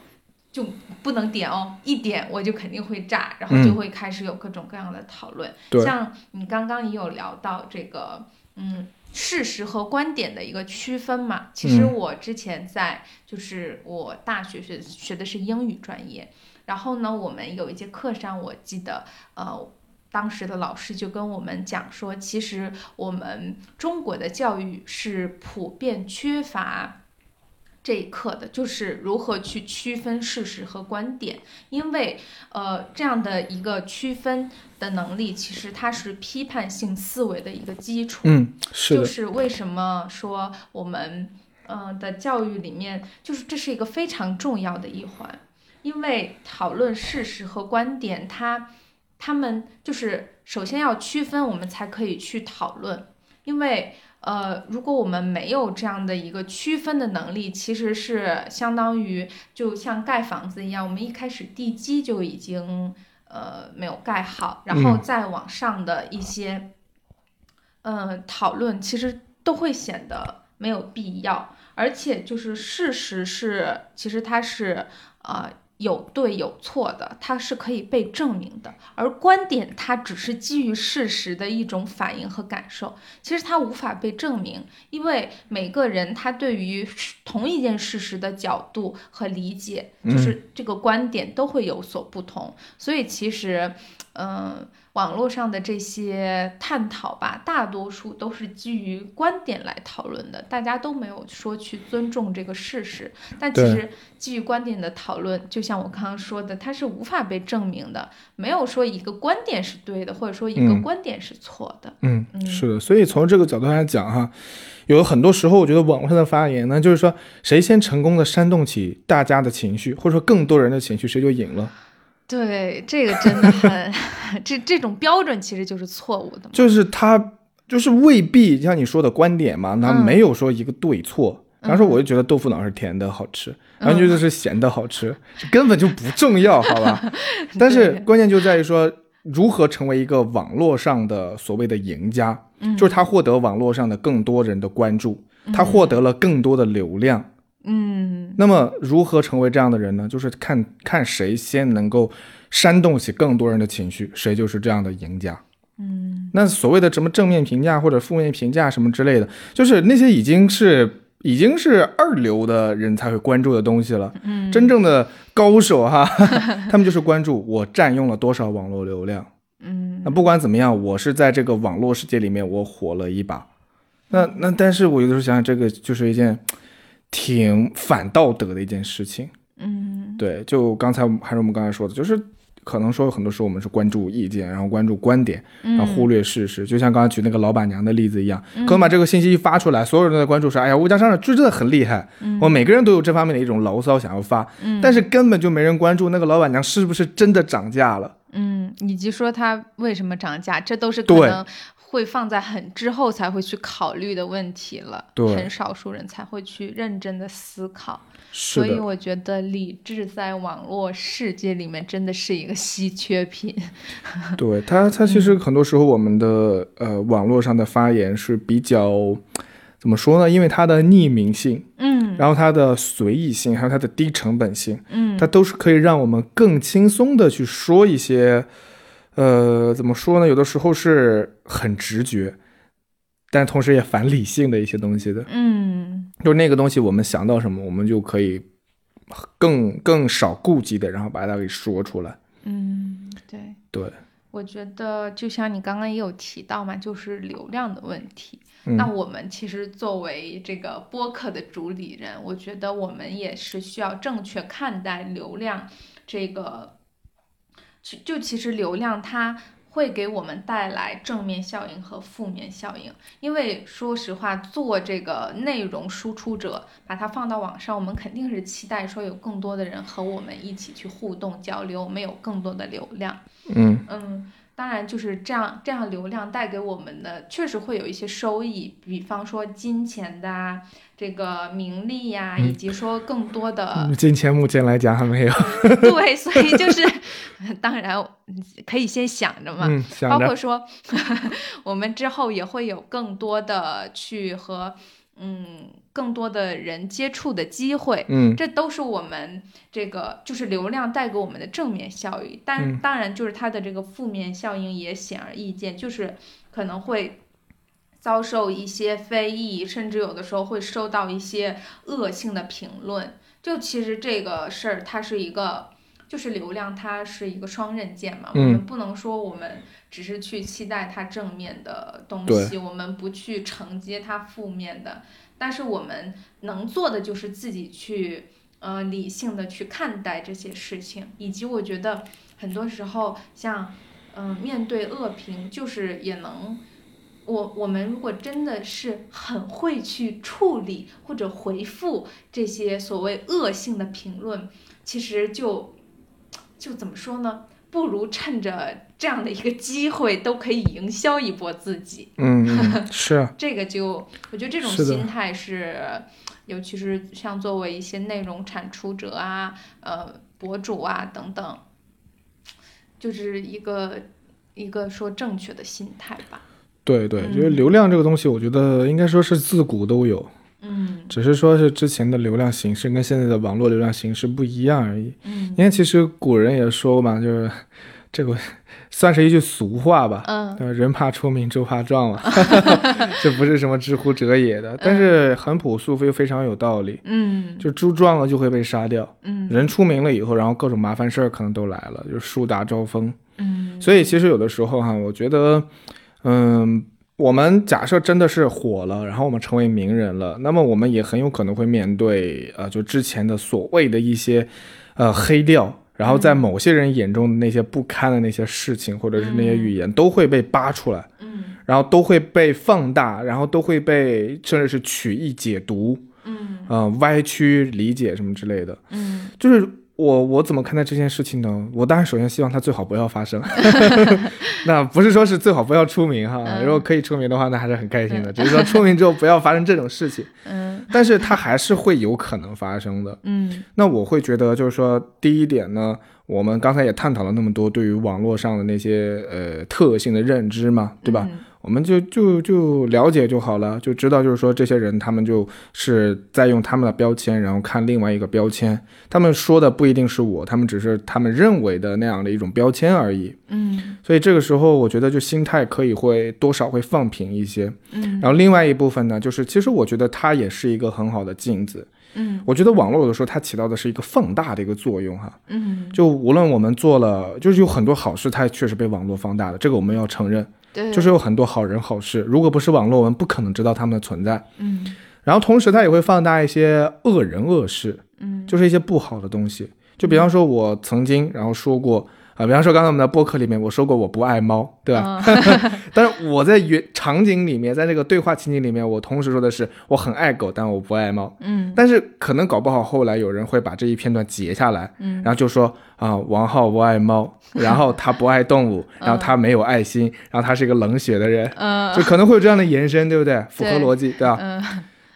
就不能点哦，一点我就肯定会炸，然后就嗯会开始有各种各样的讨论。对像你刚刚也有聊到这个，嗯，事实和观点的一个区分嘛。其实嗯我之前在就是我大学学学的是英语专业，然后呢，我们有一节课上，我记得呃。当时的老师就跟我们讲说，其实我们中国的教育是普遍缺乏这一课的，就是如何去区分事实和观点。因为呃，这样的一个区分的能力，其实它是批判性思维的一个基础。嗯，是就，是为什么说我们呃的教育里面，就是这是一个非常重要的一环，因为讨论事实和观点，它他们就是首先要区分，我们才可以去讨论，因为。呃，如果我们没有这样的一个区分的能力，其实是相当于就像盖房子一样，我们一开始地基就已经呃没有盖好，然后嗯。再往上的一些呃讨论，其实都会显得没有必要，而且就是事实是，其实它是呃有对有错的，它是可以被证明的，而观点它只是基于事实的一种反应和感受，其实它无法被证明，因为每个人他对于同一件事实的角度和理解，就是这个观点都会有所不同，所以其实，嗯、网络上的这些探讨吧，大多数都是基于观点来讨论的，大家都没有说去尊重这个事实。但其实基于观点的讨论，就像我刚刚说的，它是无法被证明的，没有说一个观点是对的，或者说一个嗯观点是错的。嗯，嗯是的。所以从这个角度来讲哈，有很多时候，我觉得网络上的发言呢，就是说谁先成功的煽动起大家的情绪，或者说更多人的情绪，谁就赢了。对，这个真的很，这这种标准其实就是错误的。就是他就是未必像你说的观点嘛，他嗯没有说一个对错。然后说我就觉得豆腐脑是甜的好吃，然后觉得是咸的好吃，这根本就不重要，好吧？但是关键就在于说如何成为一个网络上的所谓的赢家，嗯就是他获得网络上的更多人的关注，他获得了更多的流量。嗯那么如何成为这样的人呢？就是看看谁先能够煽动起更多人的情绪，谁就是这样的赢家。嗯那所谓的什么正面评价或者负面评价什么之类的，就是那些已经是已经是二流的人才会关注的东西了。嗯，真正的高手哈，他们就是关注我占用了多少网络流量。嗯那不管怎么样，我是在这个网络世界里面我火了一把。那那但是我有的时候想想，这个就是一件挺反道德的一件事情。嗯对，就刚才还是我们刚才说的，就是可能说很多时候我们是关注意见，然后关注观点，然后忽略事实。就像刚才举那个老板娘的例子一样，可能把这个信息一发出来，所有人都在关注说，哎呀，物价上涨就真的很厉害，我每个人都有这方面的一种牢骚想要发，但是根本就没人关注那个老板娘是不是真的涨价了。嗯，以及说它为什么涨价，这都是可对能会放在很之后才会去考虑的问题了。对很少数人才会去认真的思考。所以我觉得理智在网络世界里面真的是一个稀缺品。对它，它其实很多时候我们的、呃网络上的发言是比较怎么说呢？因为它的匿名性，嗯然后它的随意性，还有它的低成本性，嗯它都是可以让我们更轻松的去说一些，呃，怎么说呢？有的时候是很直觉，但同时也反理性的一些东西的。嗯就那个东西，我们想到什么，我们就可以更更少顾忌的，然后把它给说出来。嗯，对。对，我觉得就像你刚刚也有提到嘛，就是流量的问题。嗯那我们其实作为这个播客的主理人，我觉得我们也是需要正确看待流量这个。就就其实流量它会给我们带来正面效应和负面效应，因为说实话，做这个内容输出者，把它放到网上，我们肯定是期待说有更多的人和我们一起去互动交流，我们有更多的流量。嗯嗯，当然就是这样，这样流量带给我们的确实会有一些收益，比方说金钱的啊，这个名利呀、以及说更多的嗯，金钱目前来讲还没有。对，所以就是当然可以先想着嘛，嗯，想着包括说 我们之后也会有更多的去和嗯更多的人接触的机会，嗯。这都是我们这个就是流量带给我们的正面效益，但嗯。当然就是它的这个负面效应也显而易见，就是可能会遭受一些非议，甚至有的时候会收到一些恶性的评论。就其实这个事儿，它是一个。就是流量，它是一个双刃剑嘛，我嗯们不能说我们只是去期待它正面的东西，我们不去承接它负面的，但是我们能做的就是自己去呃理性的去看待这些事情，以及我觉得很多时候像嗯、面对恶评，就是也能。我我们如果真的是很会去处理或者回复这些所谓恶性的评论，其实就就怎么说呢？不如趁着这样的一个机会，都可以营销一波自己。嗯嗯 是啊，这个就我觉得这种心态是，尤其是像作为一些内容产出者啊、呃博主啊等等，就是一个一个说正确的心态吧。对对，嗯就是流量这个东西，我觉得应该说是自古都有，嗯。只是说是之前的流量形式跟现在的网络流量形式不一样而已。嗯。因为其实古人也说过嘛，就是这个算是一句俗话吧，嗯。呃，人怕出名，猪怕壮嘛，这不是什么知乎者也的，但是很朴素，又非常有道理。嗯。就猪壮了就会被杀掉，嗯。人出名了以后，然后各种麻烦事儿可能都来了，就是树大招风。嗯。所以其实有的时候哈，我觉得，嗯，我们假设真的是火了，然后我们成为名人了，那么我们也很有可能会面对呃，就之前的所谓的一些呃黑料。然后在某些人眼中的那些不堪的那些事情，或者是那些语言，都会被扒出来，嗯然后都会被放大，然后都会被甚至是曲意解读，嗯呃，歪曲理解什么之类的。嗯就是我我怎么看待这件事情呢？我当然首先希望它最好不要发生，那不是说是最好不要出名哈，嗯如果可以出名的话，那还是很开心的。只是说出名之后不要发生这种事情，嗯但是它还是会有可能发生的。嗯那我会觉得就是说，第一点呢，我们刚才也探讨了那么多对于网络上的那些呃特性的认知嘛，对吧？嗯我们就就就了解就好了，就知道就是说这些人他们就是在用他们的标签，然后看另外一个标签，他们说的不一定是我，他们只是他们认为的那样的一种标签而已。嗯所以这个时候，我觉得就心态可以会多少会放平一些。嗯然后另外一部分呢，就是其实我觉得它也是一个很好的镜子。嗯我觉得网络有的时候它起到的是一个放大的一个作用哈。嗯，就无论我们做了，就是有很多好事，它确实被网络放大了，这个我们要承认。对，就是有很多好人好事，如果不是网络，我们不可能知道他们的存在。嗯然后同时，它也会放大一些恶人恶事，嗯就是一些不好的东西。就比方说，我曾经然后说过，啊，比方说刚才我们的播客里面我说过我不爱猫，对吧？嗯 但是我在原场景里面，在那个对话情景里面，我同时说的是我很爱狗，但我不爱猫。嗯但是可能搞不好后来有人会把这一片段截下来，嗯然后就说啊，王浩不爱猫，然后他不爱动物，然后他没有爱心，然后他是一个冷血的人，嗯就可能会有这样的延伸，对不对？符合逻辑，对吧？嗯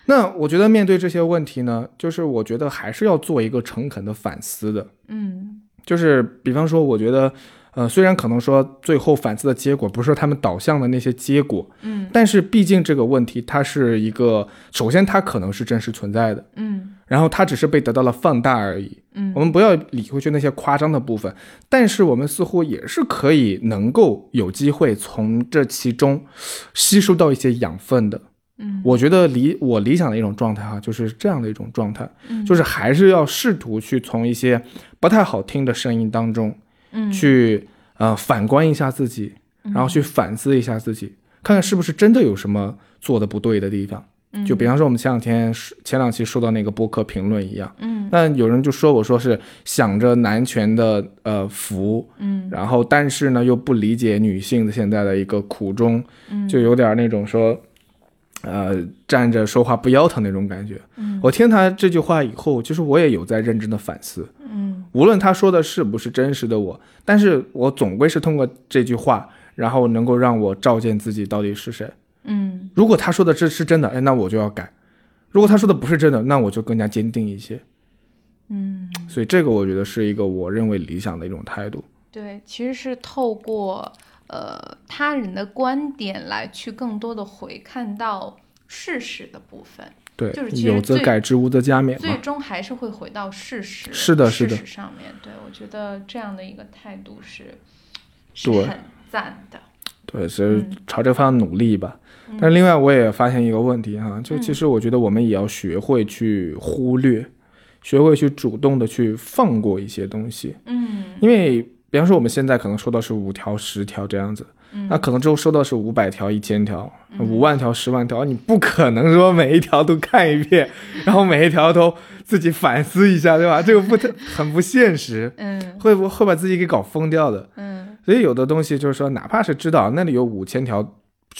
那我觉得面对这些问题呢，就是我觉得还是要做一个诚恳的反思的。嗯就是比方说，我觉得，呃，虽然可能说最后反思的结果不是他们导向的那些结果，嗯但是毕竟这个问题它是一个，首先它可能是真实存在的，嗯然后它只是被得到了放大而已。嗯我们不要理会去那些夸张的部分，但是我们似乎也是可以能够有机会从这其中吸收到一些养分的。嗯。我觉得理我理想的一种状态哈，就是这样的一种状态，嗯。就是还是要试图去从一些不太好听的声音当中，嗯。去呃反观一下自己，然后去反思一下自己，看看是不是真的有什么做的不对的地方。嗯。就比方说我们前两天前两期说到那个播客评论一样，嗯。那有人就说我说是想着男权的呃福，嗯。然后但是呢又不理解女性的现在的一个苦衷，嗯。就有点那种说。呃，站着说话不腰疼那种感觉。嗯我听他这句话以后，其实我也有在认真的反思。嗯无论他说的是不是真实的我，但是我总归是通过这句话，然后能够让我照见自己到底是谁。嗯如果他说的这是真的，哎，那我就要改；如果他说的不是真的，那我就更加坚定一些。嗯，所以这个我觉得是一个我认为理想的一种态度。对，其实是透过呃他人的观点来去更多的回看到事实的部分，对就是，有则改之，无则加勉最。终还是会回到事实，是的是的事实上面。对我觉得这样的一个态度是是对很赞的。对，所以嗯朝这个方向努力吧。但是另外，我也发现一个问题哈，就其实我觉得我们也要学会去忽略，学会去主动的去放过一些东西。嗯因为比方说我们现在可能收到是五条、十条这样子，嗯那可能之后收到是五百条、一千条、五万条、十万条，你不可能说每一条都看一遍，然后每一条都自己反思一下，对吧？这个不太很不现实，嗯会不会把自己给搞疯掉的。嗯所以有的东西就是说，哪怕是知道那里有五千条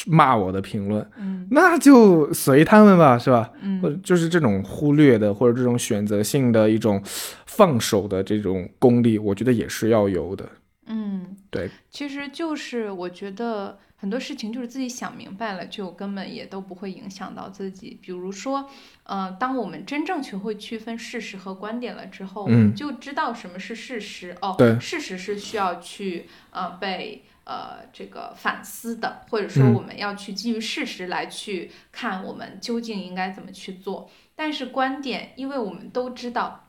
骂我的评论，嗯那就随他们吧，是吧？或者嗯就是这种忽略的，或者这种选择性的一种放手的这种功力，我觉得也是要有的。嗯，对，其实就是我觉得很多事情就是自己想明白了，就根本也都不会影响到自己。比如说，呃，当我们真正学会区分事实和观点了之后，嗯就知道什么是事实。哦，对事实是需要去呃被呃这个反思的，或者说嗯我们要去基于事实来去看我们究竟应该怎么去做。但是观点，因为我们都知道，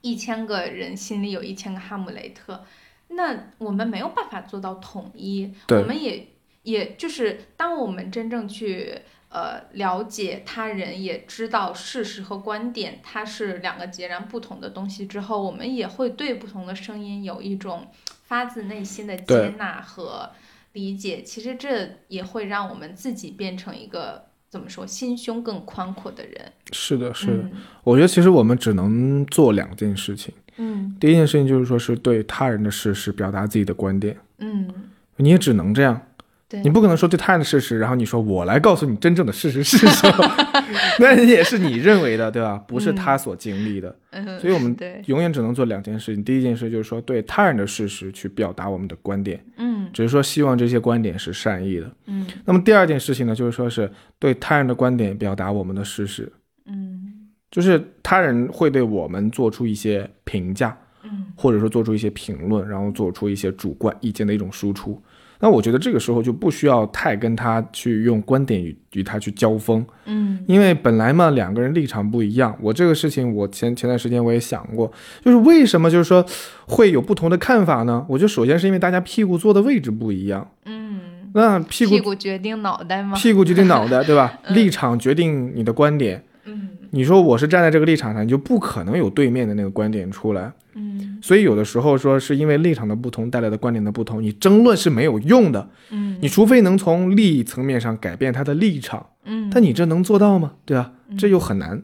一千个人心里有一千个哈姆雷特。那我们没有办法做到统一，对我们也也就是当我们真正去呃了解他人，也知道事实和观点它是两个截然不同的东西之后，我们也会对不同的声音有一种发自内心的接纳和理解。其实这也会让我们自己变成一个怎么说心胸更宽阔的人。是的，是的。嗯我觉得其实我们只能做两件事情。嗯第一件事情就是说是对他人的事实表达自己的观点，嗯，你也只能这样。对，你不可能说对他人的事实，然后你说我来告诉你真正的事实是什么，那也是你认为的，对吧？不是他所经历的。嗯，所以我们，永远只能做两件事情。第一件事就是说对他人的事实去表达我们的观点，嗯只是说希望这些观点是善意的。嗯那么第二件事情呢，就是说是对他人的观点表达我们的事实，嗯就是他人会对我们做出一些评价，嗯或者说做出一些评论，然后做出一些主观意见的一种输出。那我觉得这个时候就不需要太跟他去用观点与与他去交锋，嗯因为本来嘛两个人立场不一样。我这个事情我前前段时间我也想过，就是为什么就是说会有不同的看法呢？我觉得首先是因为大家屁股坐的位置不一样，嗯，那屁股屁股决定脑袋吗？屁股决定脑袋，对吧？嗯立场决定你的观点。嗯你说我是站在这个立场上，你就不可能有对面的那个观点出来。嗯所以有的时候说是因为立场的不同带来的观点的不同，你争论是没有用的。嗯你除非能从利益层面上改变他的立场，嗯，但你这能做到吗？对吧？这又很难，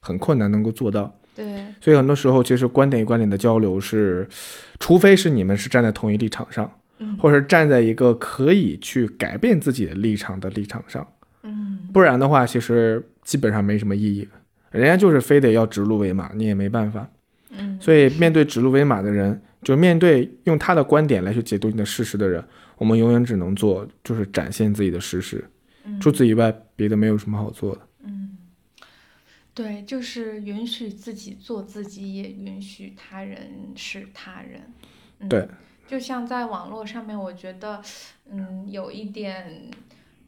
很困难能够做到。对，所以很多时候其实观点与观点的交流是，除非是你们是站在同一立场上，嗯或者是站在一个可以去改变自己的立场的立场上，嗯不然的话，其实基本上没什么意义。人家就是非得要指鹿为马，你也没办法。嗯所以面对指鹿为马的人，就面对用他的观点来去解读你的事实的人，我们永远只能做就是展现自己的事实，嗯除此以外，别的没有什么好做的。嗯，对，就是允许自己做自己，也允许他人是他人。嗯、对，就像在网络上面，我觉得，嗯，有一点。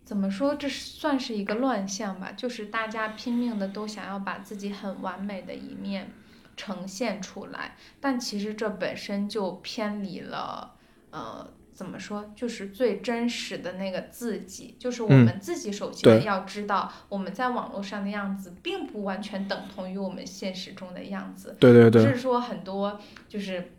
怎么说？这是算是一个乱象吧，就是大家拼命的都想要把自己很完美的一面呈现出来，但其实这本身就偏离了，呃，怎么说？就是最真实的那个自己，就是我嗯们自己首先要知道，我们在网络上的样子，并不完全等同于我们现实中的样子。对对对，不是说很多就是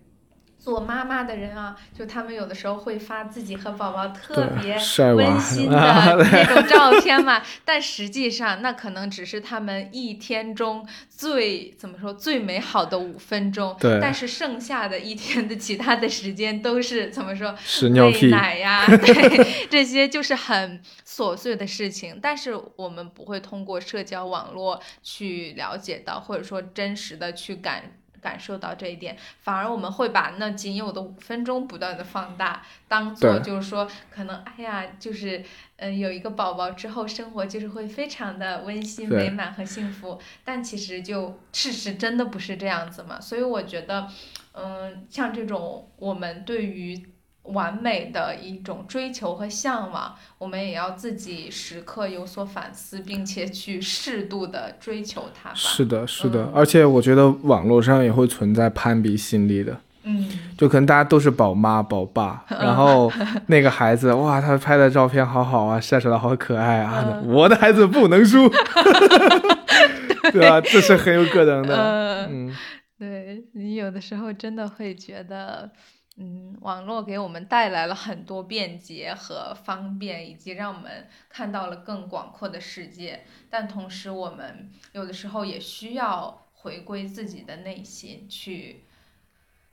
做妈妈的人啊，就他们有的时候会发自己和宝宝特别温馨 的 那种照片嘛，但实际上那可能只是他们一天中最怎么说最美好的五分钟，对。但是剩下的一天的其他的时间都是怎么说喂屎尿屁，奶呀，对，这些就是很琐碎的事情，但是我们不会通过社交网络去了解到，或者说真实的去感感受到这一点，反而我们会把那仅有的五分钟不断的放大，当做就是说，可能哎呀，就是嗯、呃有一个宝宝之后，生活就是会非常的温馨、美满和幸福，但其实就事实真的不是这样子嘛，所以我觉得，嗯，像这种我们对于完美的一种追求和向往，我们也要自己时刻有所反思，并且去适度的追求它吧。是的，是的，嗯而且我觉得网络上也会存在攀比心理的。嗯，就可能大家都是宝妈宝爸，然后那个孩子哇，他拍的照片好好啊，晒出来好可爱啊，嗯我的孩子不能输，对吧？这是很有可能的。呃，嗯，对你有的时候真的会觉得，嗯，网络给我们带来了很多便捷和方便，以及让我们看到了更广阔的世界。但同时，我们有的时候也需要回归自己的内心，去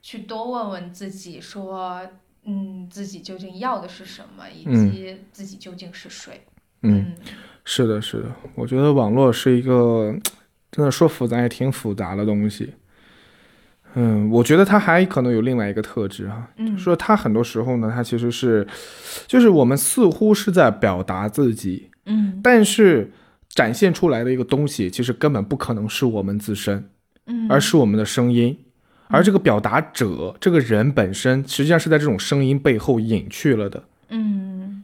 去多问问自己，说，嗯，自己究竟要的是什么，以嗯及自己究竟是谁。嗯，是的，是的，我觉得网络是一个真的说复杂也挺复杂的东西。嗯，我觉得他还可能有另外一个特质哈、嗯说他很多时候呢，他其实是，就是我们似乎是在表达自己，嗯但是展现出来的一个东西，其实根本不可能是我们自身，嗯，而是我们的声音。而这个表达者，这个人本身，实际上是在这种声音背后隐去了的。嗯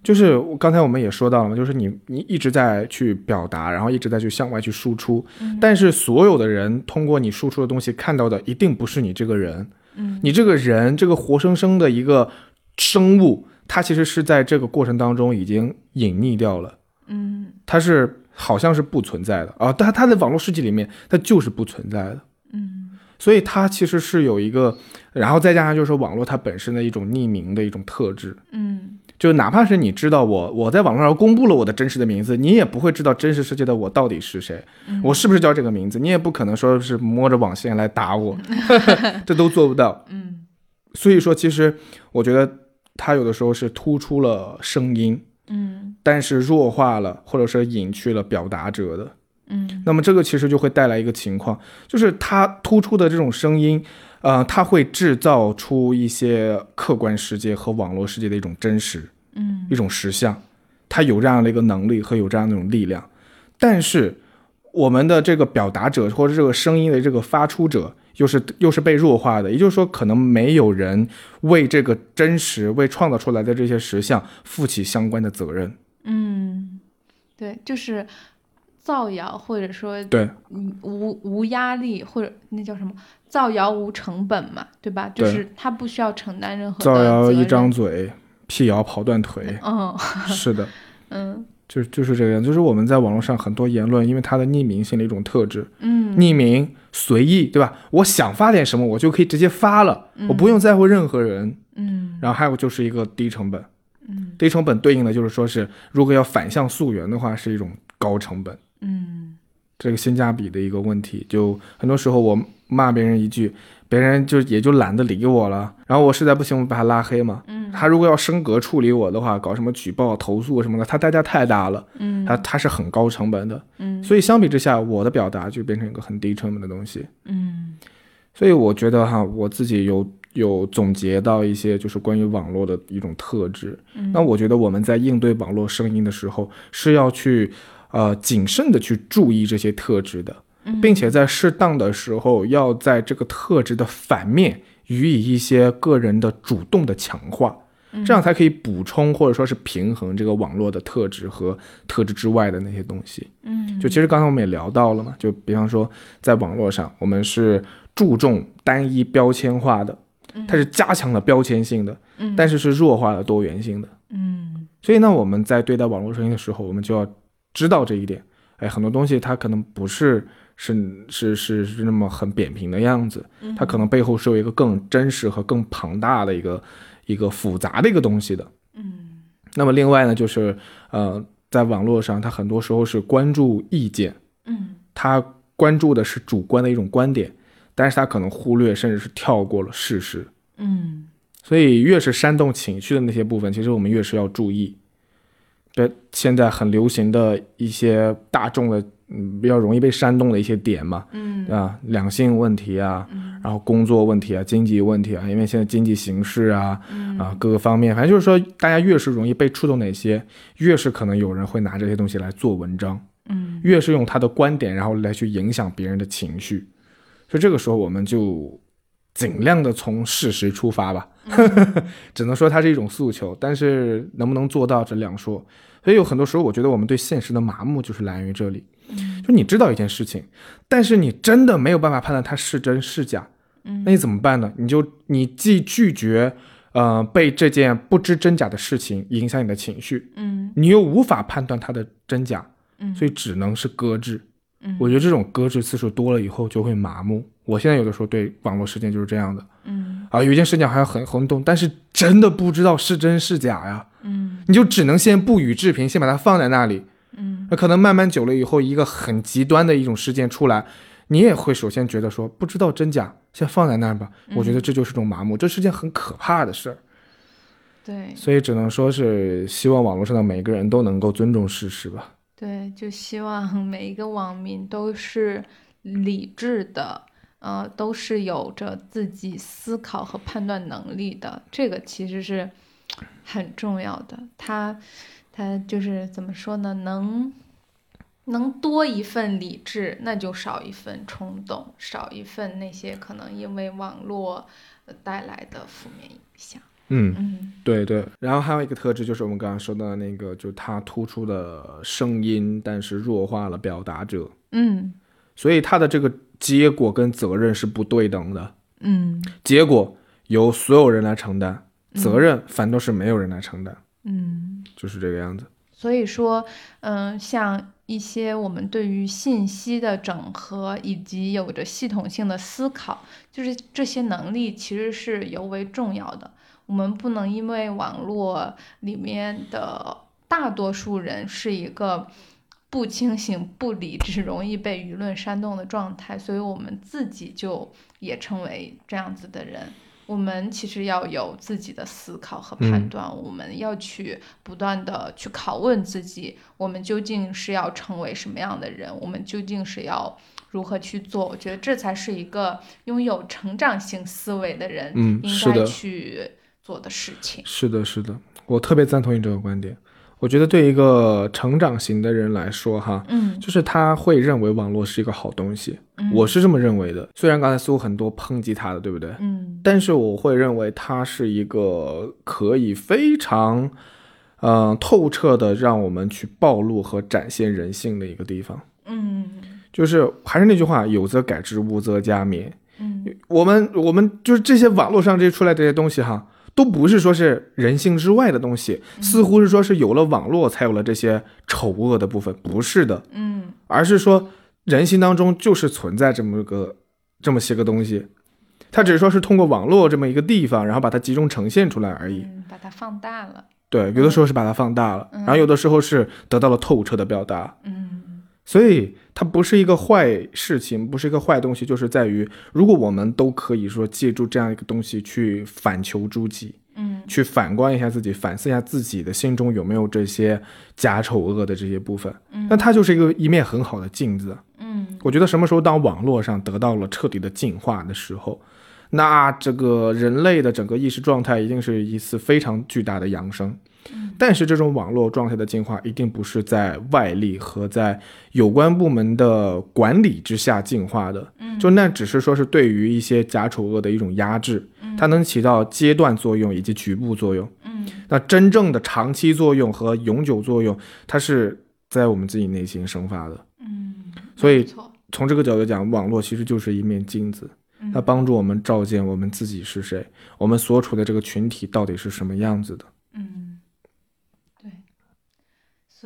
就是刚才我们也说到了嘛，就是你你一直在去表达，然后一直在去向外去输出，嗯。但是所有的人通过你输出的东西看到的一定不是你这个人，嗯。你这个人这个活生生的一个生物，它其实是在这个过程当中已经隐匿掉了，嗯。它是好像是不存在的。啊，但它在网络世界里面它就是不存在的。嗯。所以它其实是有一个，然后再加上就是说网络它本身的一种匿名的一种特质，嗯就哪怕是你知道我我在网络上公布了我的真实的名字，你也不会知道真实世界的我到底是谁，嗯我是不是叫这个名字，你也不可能说是摸着网线来打我，这都做不到。嗯所以说，其实我觉得他有的时候是突出了声音，嗯但是弱化了或者是隐去了表达者的。嗯那么这个其实就会带来一个情况，就是他突出的这种声音，呃，它会制造出一些客观世界和网络世界的一种真实。嗯一种实像，它有这样的一个能力和有这样的一种力量，但是我们的这个表达者或者这个声音的这个发出者，又是又是被弱化的，也就是说，可能没有人为这个真实、为创造出来的这些实像负起相关的责任。嗯，对，就是造谣或者说对嗯无无压力或者那叫什么造谣无成本嘛，对吧？就是他不需要承担任何造谣一张嘴，辟谣跑断腿，嗯是的。嗯。就就是这个样，就是我们在网络上很多言论，因为它的匿名性的一种特质，嗯。匿名、随意，对吧？我想发点什么，我就可以直接发了，我不用在乎任何人。嗯。然后还有就是一个低成本，嗯。低成本对应的就是说是，如果要反向溯源的话，是一种高成本。嗯这个性价比的一个问题。就很多时候我骂别人一句，别人就也就懒得理我了。然后我实在不行，我把他拉黑嘛。嗯他如果要升格处理我的话，搞什么举报、投诉什么的，他代价太大了，嗯他他是很高成本的。嗯所以相比之下，我的表达就变成一个很低成本的东西。嗯所以我觉得哈，我自己有有总结到一些就是关于网络的一种特质。嗯那我觉得我们在应对网络声音的时候，是要去呃谨慎的去注意这些特质的，嗯并且在适当的时候，要在这个特质的反面予以一些个人的主动的强化。这样才可以补充或者说是平衡这个网络的特质和特质之外的那些东西。嗯就其实刚才我们也聊到了嘛，就比方说在网络上，我们是注重单一标签化的，它是加强了标签性的，嗯但是是弱化了多元性的。嗯所以呢，我们在对待网络声音的时候，我们就要知道这一点。哎，很多东西它可能不是是是是是那么很扁平的样子，它可能背后是有一个更真实和更庞大的一个一个复杂的一个东西的。嗯那么另外呢，就是呃，在网络上，它很多时候是关注意见，嗯他关注的是主观的一种观点，但是它可能忽略甚至是跳过了事实。嗯所以越是煽动情绪的那些部分，其实我们越是要注意。对，现在很流行的一些大众的，嗯，比较容易被煽动的一些点嘛，嗯啊，两性问题啊，然后工作问题啊，经济问题啊，因为现在经济形势啊，啊，各个方面，反正就是说，大家越是容易被触动哪些，越是可能有人会拿这些东西来做文章，嗯越是用他的观点，然后来去影响别人的情绪，所以这个时候我们就尽量的从事实出发吧，只能说它是一种诉求，但是能不能做到这两说。所以有很多时候，我觉得我们对现实的麻木就是来源于这里，就你知道一件事情，但是你真的没有办法判断它是真是假，那你怎么办呢？你就你既拒绝，呃，被这件不知真假的事情影响你的情绪，嗯你又无法判断它的真假，嗯所以只能是搁置。嗯我觉得这种搁置次数多了以后就会麻木。我现在有的时候对网络事件就是这样的嗯啊，有一件事情好像很轰动，但是真的不知道是真是假呀，嗯你就只能先不予置评，先把它放在那里。嗯那可能慢慢久了以后，一个很极端的一种事件出来，你也会首先觉得说不知道真假，先放在那儿吧。我觉得这就是种麻木，这是件很可怕的事儿。对所以只能说是希望网络上的每个人都能够尊重事实吧。对，就希望每一个网民都是理智的，呃，都是有着自己思考和判断能力的，这个其实是很重要的。他他就是怎么说呢？能能多一份理智，那就少一份冲动，少一份那些可能因为网络呃带来的负面影响。嗯，嗯对对。然后还有一个特质就是我们刚刚说到的那个，就他突出的声音，但是弱化了表达者，嗯所以他的这个结果跟责任是不对等的。嗯结果由所有人来承担，责任反倒是没有人来承担，嗯。就是这个样子。所以说，嗯，像一些我们对于信息的整合以及有着系统性的思考，就是这些能力其实是尤为重要的。我们不能因为网络里面的大多数人是一个不清醒、不理智、容易被舆论煽动的状态，所以我们自己就也成为这样子的人。我们其实要有自己的思考和判嗯断，我们要去不断的去拷问自己，我们究竟是要成为什么样的人，我们究竟是要如何去做？我觉得这才是一个拥有成长性思维的人嗯应该去做的事情。是的，是的，我特别赞同你这个观点。我觉得对一个成长型的人来说，哈，嗯就是他会认为网络是一个好东西，嗯我是这么认为的。虽然刚才似乎很多抨击他的，对不对？嗯但是我会认为它是一个可以非常，呃，透彻的让我们去暴露和展现人性的一个地方。嗯就是还是那句话，有则改之，无则加勉。嗯我们我们就是这些网络上这些出来这些东西哈，都不是说是人性之外的东西，似乎是说是有了网络才有了这些丑恶的部分，不是的，嗯而是说人性当中就是存在这么个这么些个东西，它只是说是通过网络这么一个地方，然后把它集中呈现出来而已。嗯，把它放大了。对，有的时候是把它放大了，嗯然后有的时候是得到了透彻的表达。嗯所以它不是一个坏事情，不是一个坏东西，就是在于如果我们都可以说借助这样一个东西去反求诸己，嗯去反观一下自己，反思一下自己的心中有没有这些假丑恶的这些部分，嗯那它就是一个一面很好的镜子。嗯我觉得什么时候当网络上得到了彻底的净化的时候，那这个人类的整个意识状态一定是一次非常巨大的扬升。但是这种网络状态的进化，一定不是在外力和在有关部门的管理之下进化的。嗯就那只是说是对于一些假丑恶的一种压制，它能起到阶段作用以及局部作用。嗯那真正的长期作用和永久作用，它是在我们自己内心生发的。嗯，所以从这个角度讲，网络其实就是一面镜子，嗯它帮助我们照见我们自己是谁，我们所处的这个群体到底是什么样子的。嗯，对，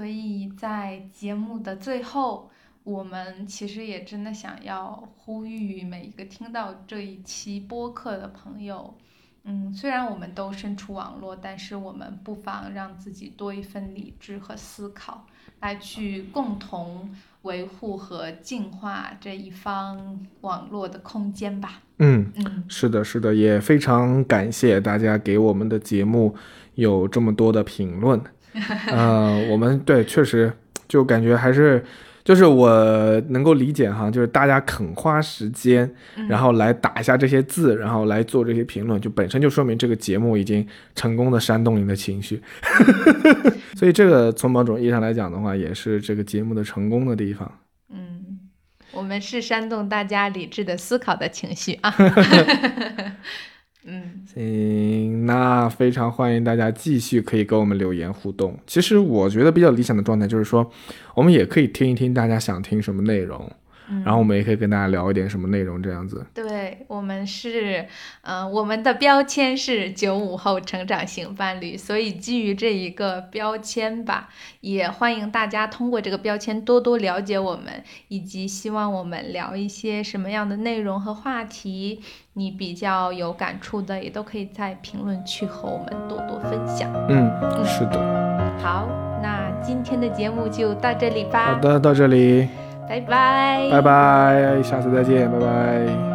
所以在节目的最后，我们其实也真的想要呼吁每一个听到这一期播客的朋友，嗯，虽然我们都身处网络，但是我们不妨让自己多一份理智和思考，来去共同维护和净化这一方网络的空间吧。嗯，嗯是的，是的，也非常感谢大家给我们的节目有这么多的评论。呃，我们对确实就感觉还是。就是我能够理解哈，就是大家肯花时间，嗯然后来打一下这些字，然后来做这些评论，就本身就说明这个节目已经成功的煽动你的情绪。所以这个从某种意义上来讲的话，也是这个节目的成功的地方。嗯，我们是煽动大家理智的思考的情绪啊。嗯行，那非常欢迎大家继续可以跟我们留言互动。其实我觉得比较理想的状态就是说，我们也可以听一听大家想听什么内容，嗯，然后我们也可以跟大家聊一点什么内容，这样子。对我们是，呃，我们的标签是九五后成长型伴侣，所以基于这一个标签吧，也欢迎大家通过这个标签多多了解我们，以及希望我们聊一些什么样的内容和话题，你比较有感触的，也都可以在评论区和我们多多分享。嗯，是的。好，那今天的节目就到这里吧，好的，到这里，拜拜，拜拜，下次再见，拜拜。